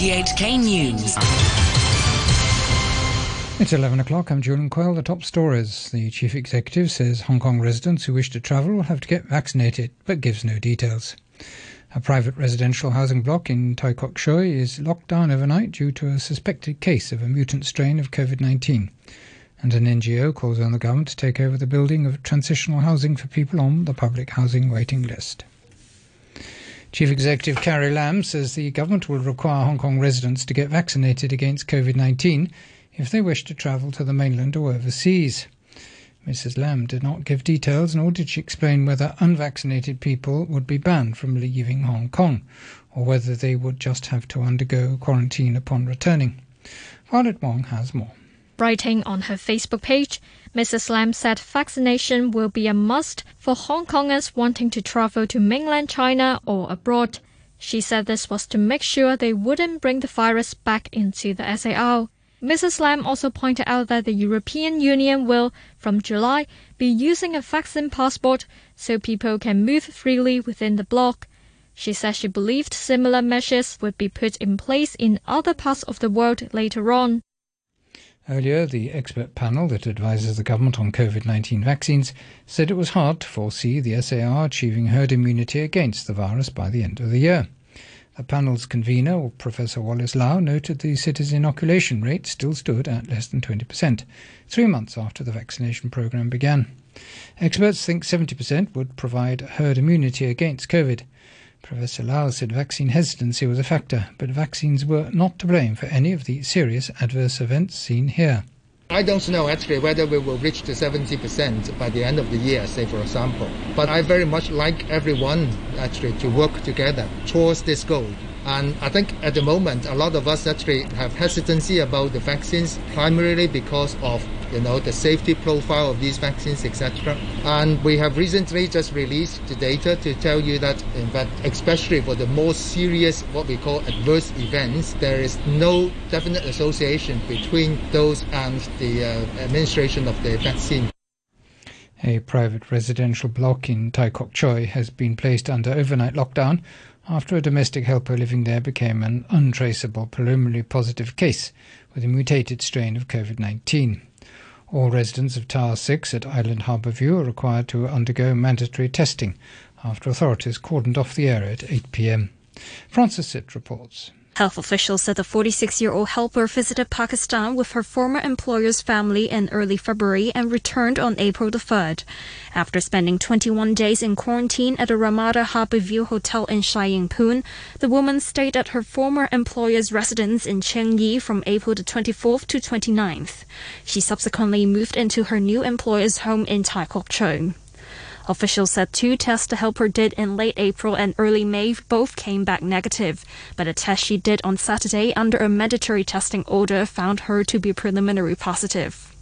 RTHK News. It's 11 o'clock. I'm Julian Coyle. The top stories. The chief executive says Hong Kong residents who wish to travel will have to get vaccinated, but gives no details. A private residential housing block in Tai Kok Tsui is locked down overnight due to a suspected case of a mutant strain of COVID 19. And an NGO calls on the government to take over the building of transitional housing for people on the public housing waiting list. Chief Executive Carrie Lam says the government will require Hong Kong residents to get vaccinated against COVID 19 if they wish to travel to the mainland or overseas. Mrs. Lam did not give details, nor did she explain whether unvaccinated people would be banned from leaving Hong Kong, or whether they would just have to undergo quarantine upon returning. Violet Wong has more. Writing on her Facebook page, Mrs. Lam said vaccination will be a must for Hong Kongers wanting to travel to mainland China or abroad. She said this was to make sure they wouldn't bring the virus back into the SAR. Mrs. Lam also pointed out that the European Union will, from July, be using a vaccine passport so people can move freely within the bloc. She said she believed similar measures would be put in place in other parts of the world later on. Earlier, the expert panel that advises the government on COVID 19 vaccines said it was hard to foresee the SAR achieving herd immunity against the virus by the end of the year. The panel's convener, Professor Wallace Lau, noted the city's inoculation rate still stood at less than 20%, three months after the vaccination program began. Experts think 70% would provide herd immunity against COVID. Professor Lau said vaccine hesitancy was a factor, but vaccines were not to blame for any of the serious adverse events seen here. I don't know actually whether we will reach the 70% by the end of the year, say for example. But I very much like everyone actually to work together towards this goal. And I think at the moment, a lot of us actually have hesitancy about the vaccines, primarily because of you know the safety profile of these vaccines, etc. And we have recently just released the data to tell you that, in fact, especially for the more serious, what we call adverse events, there is no definite association between those and the uh, administration of the vaccine. A private residential block in Tai Kok Tsui has been placed under overnight lockdown after a domestic helper living there became an untraceable preliminary positive case with a mutated strain of COVID 19. All residents of Tower 6 at Island Harbour View are required to undergo mandatory testing after authorities cordoned off the area at 8 pm. Francis Sitt reports. Health officials said the 46 year old helper visited Pakistan with her former employer's family in early February and returned on April the 3rd. After spending 21 days in quarantine at a Ramada Harbour View Hotel in Ying the woman stayed at her former employer's residence in Tsing Yi from April the 24th to 29th. She subsequently moved into her new employer's home in Tai Kok Tsui. Officials said two tests the helper did in late April and early May both came back negative, but a test she did on Saturday under a mandatory testing order found her to be preliminary positive.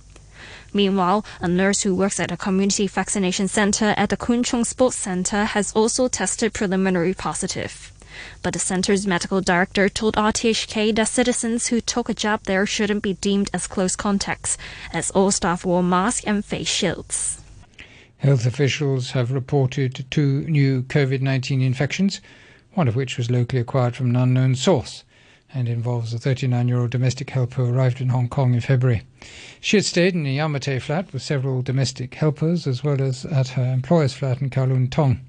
Meanwhile, a nurse who works at a community vaccination center at the Kwun Chung Sports Center has also tested preliminary positive. But the center's medical director told RTHK that citizens who took a jab there shouldn't be deemed as close contacts, as all staff wore masks and face shields. Health officials have reported two new COVID 19 infections, one of which was locally acquired from an unknown source and involves a 39 year old domestic helper who arrived in Hong Kong in February. She had stayed in a Yau Ma Tei flat with several domestic helpers as well as at her employer's flat in Kowloon Tong.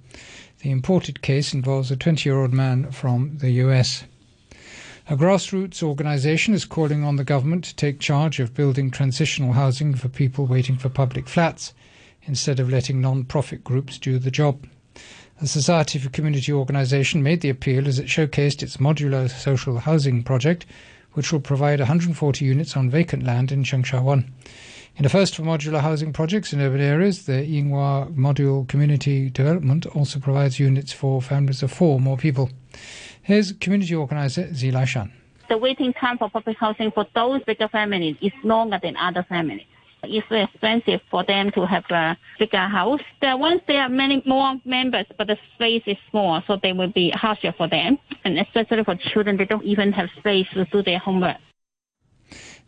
The imported case involves a 20 year old man from the US. A grassroots organisation is calling on the government to take charge of building transitional housing for people waiting for public flats instead of letting non profit groups do the job. The Society for Community Organisation made the appeal as it showcased its modular social housing project, which will provide 140 units on vacant land in Changsha Sha Wan. In a first for modular housing projects in urban areas, the Yinghua Module Community Development also provides units for families of four or more people. Here's community organizer Zilai Shan. The waiting time for public housing for those bigger families is longer than other families. It's expensive for them to have a bigger house. There, once there are many more members, but the space is small, so they will be harsher for them. And especially for children, they don't even have space to do their homework.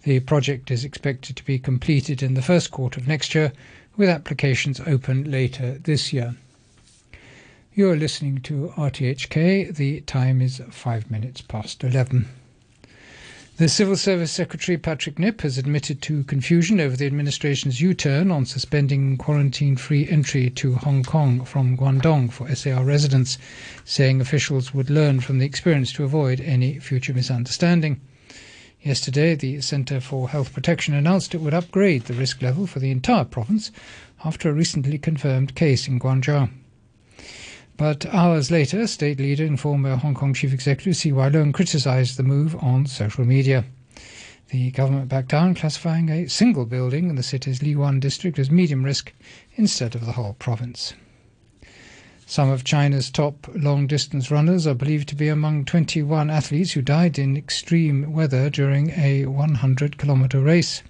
The project is expected to be completed in the first quarter of next year, with applications open later this year. You are listening to RTHK. The time is five minutes past 11. The Civil Service Secretary Patrick Nip has admitted to confusion over the administration's U turn on suspending quarantine free entry to Hong Kong from Guangdong for SAR residents, saying officials would learn from the experience to avoid any future misunderstanding. Yesterday, the Centre for Health Protection announced it would upgrade the risk level for the entire province after a recently confirmed case in Guangzhou. But hours later, state leader and former Hong Kong chief executive CY Leung criticised the move on social media. The government backed down, classifying a single building in the city's Li Wan district as medium risk instead of the whole province. Some of China's top long distance runners are believed to be among 21 athletes who died in extreme weather during a 100 kilometre race.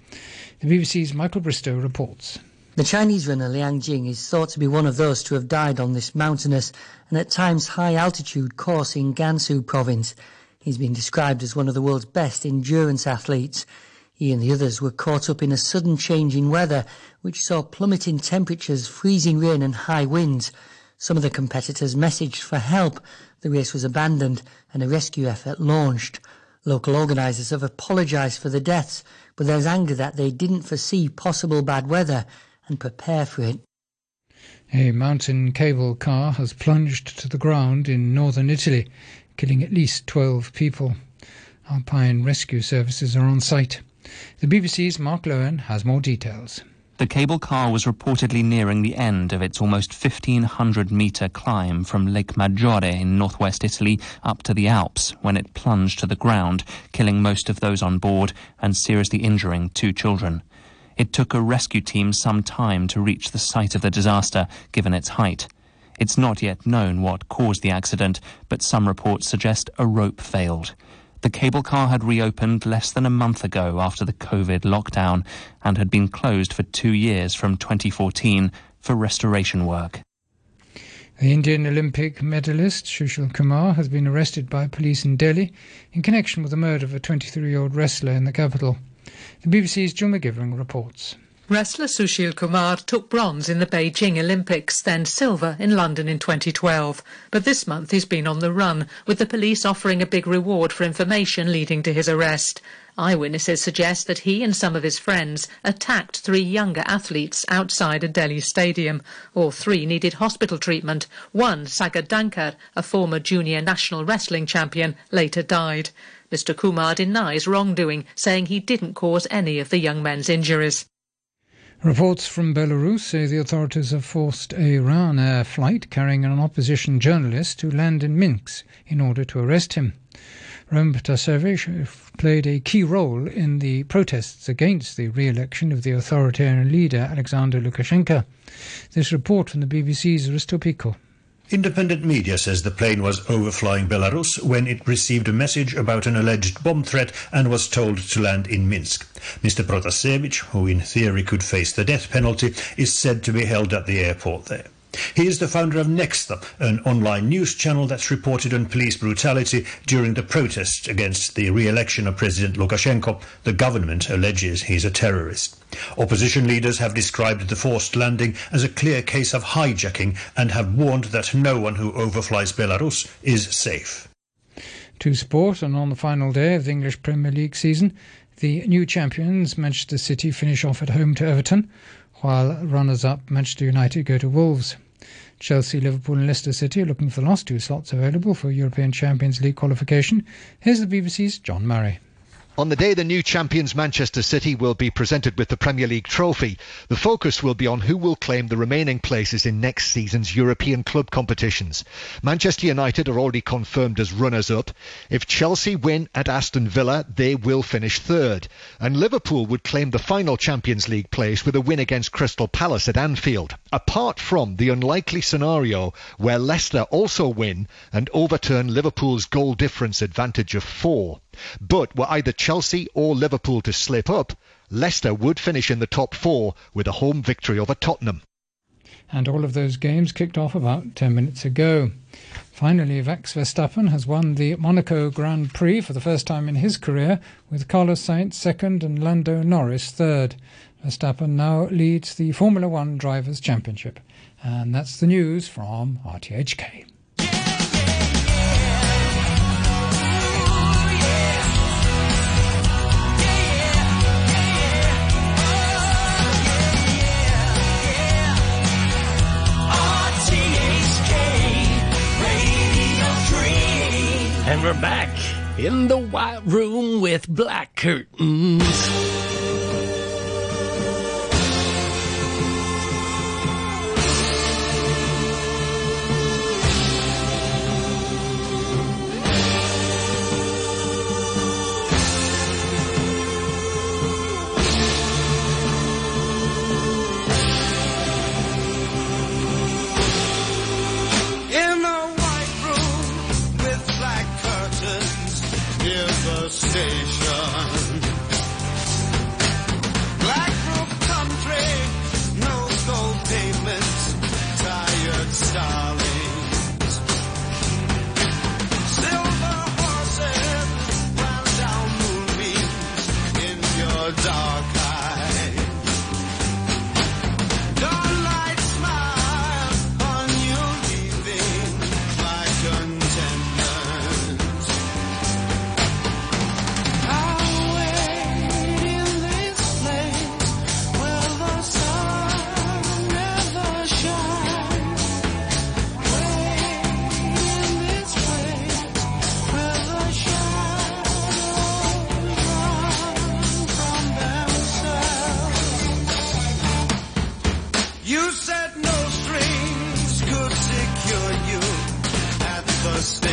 The BBC's Michael Bristow reports. The Chinese runner Liang Jing is thought to be one of those to have died on this mountainous and at times high altitude course in Gansu province. He's been described as one of the world's best endurance athletes. He and the others were caught up in a sudden change in weather, which saw plummeting temperatures, freezing rain and high winds. Some of the competitors messaged for help. The race was abandoned and a rescue effort launched. Local organisers have apologised for the deaths, but there's anger that they didn't foresee possible bad weather and prepare for it. A mountain cable car has plunged to the ground in northern Italy, killing at least 12 people. Alpine rescue services are on site. The BBC's Mark Lowen has more details. The cable car was reportedly nearing the end of its almost 1,500 metre climb from Lake Maggiore in northwest Italy up to the Alps when it plunged to the ground, killing most of those on board and seriously injuring two children. It took a rescue team some time to reach the site of the disaster, given its height. It's not yet known what caused the accident, but some reports suggest a rope failed. The cable car had reopened less than a month ago after the COVID lockdown and had been closed for two years from 2014 for restoration work. The Indian Olympic medalist Sushil Kumar has been arrested by police in Delhi in connection with the murder of a 23 year old wrestler in the capital. The BBC's Jill McGivering reports. Wrestler Sushil Kumar took bronze in the Beijing Olympics, then silver in London in 2012. But this month he's been on the run, with the police offering a big reward for information leading to his arrest. Eyewitnesses suggest that he and some of his friends attacked three younger athletes outside a Delhi stadium. All three needed hospital treatment. One, Sagar Dhankar, a former junior national wrestling champion, later died. Mr Kumar denies wrongdoing, saying he didn't cause any of the young men's injuries. Reports from Belarus say the authorities have forced a Ryanair flight carrying an opposition journalist to land in Minsk in order to arrest him. Roman Protasevich played a key role in the protests against the re-election of the authoritarian leader Alexander Lukashenko. This report from the BBC's Risto Pico. Independent media says the plane was overflying Belarus when it received a message about an alleged bomb threat and was told to land in Minsk. Mr. Protasevich, who in theory could face the death penalty, is said to be held at the airport there. He is the founder of Nexta, an online news channel that's reported on police brutality during the protests against the re-election of President Lukashenko. The government alleges he's a terrorist. Opposition leaders have described the forced landing as a clear case of hijacking and have warned that no one who overflies Belarus is safe. To sport, and on the final day of the English Premier League season, the new champions Manchester City finish off at home to Everton, while runners-up Manchester United go to Wolves. Chelsea, Liverpool and Leicester City are looking for the last two slots available for European Champions League qualification. Here's the BBC's John Murray. On the day the new champions Manchester City will be presented with the Premier League trophy, the focus will be on who will claim the remaining places in next season's European club competitions. Manchester United are already confirmed as runners-up. If Chelsea win at Aston Villa, they will finish third. And Liverpool would claim the final Champions League place with a win against Crystal Palace at Anfield. Apart from the unlikely scenario where Leicester also win and overturn Liverpool's goal difference advantage of four. But were either Chelsea or Liverpool to slip up, Leicester would finish in the top four with a home victory over Tottenham. And all of those games kicked off about 10 minutes ago. Finally, Max Verstappen has won the Monaco Grand Prix for the first time in his career, with Carlos Sainz second and Lando Norris third. Verstappen now leads the Formula One Drivers' Championship. And that's the news from RTHK. We're back in the white room with black curtains. The party.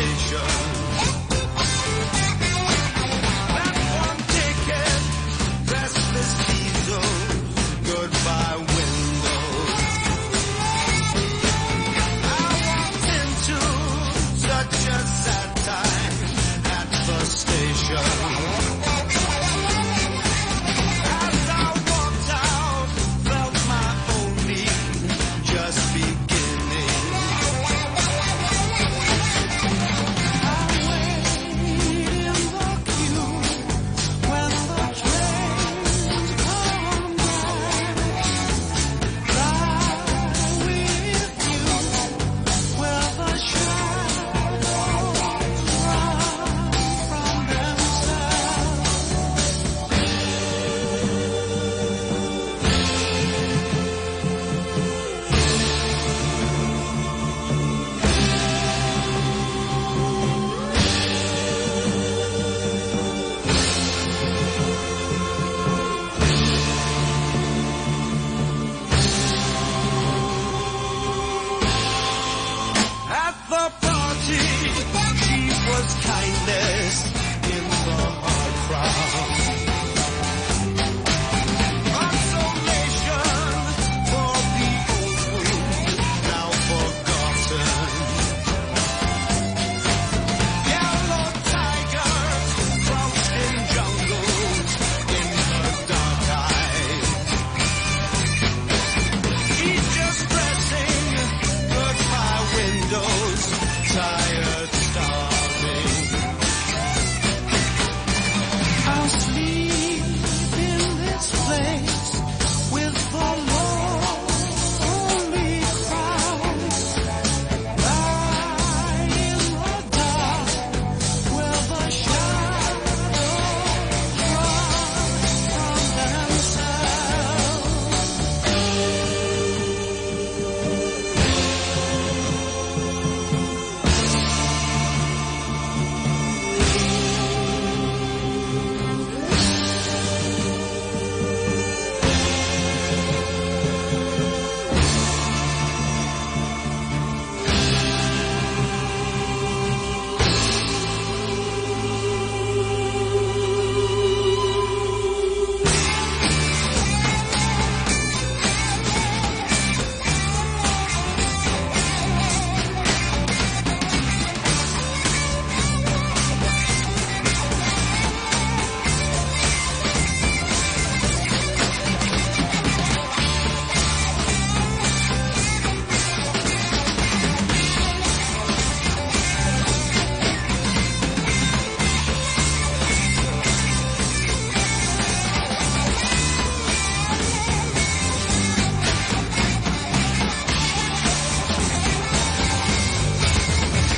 away.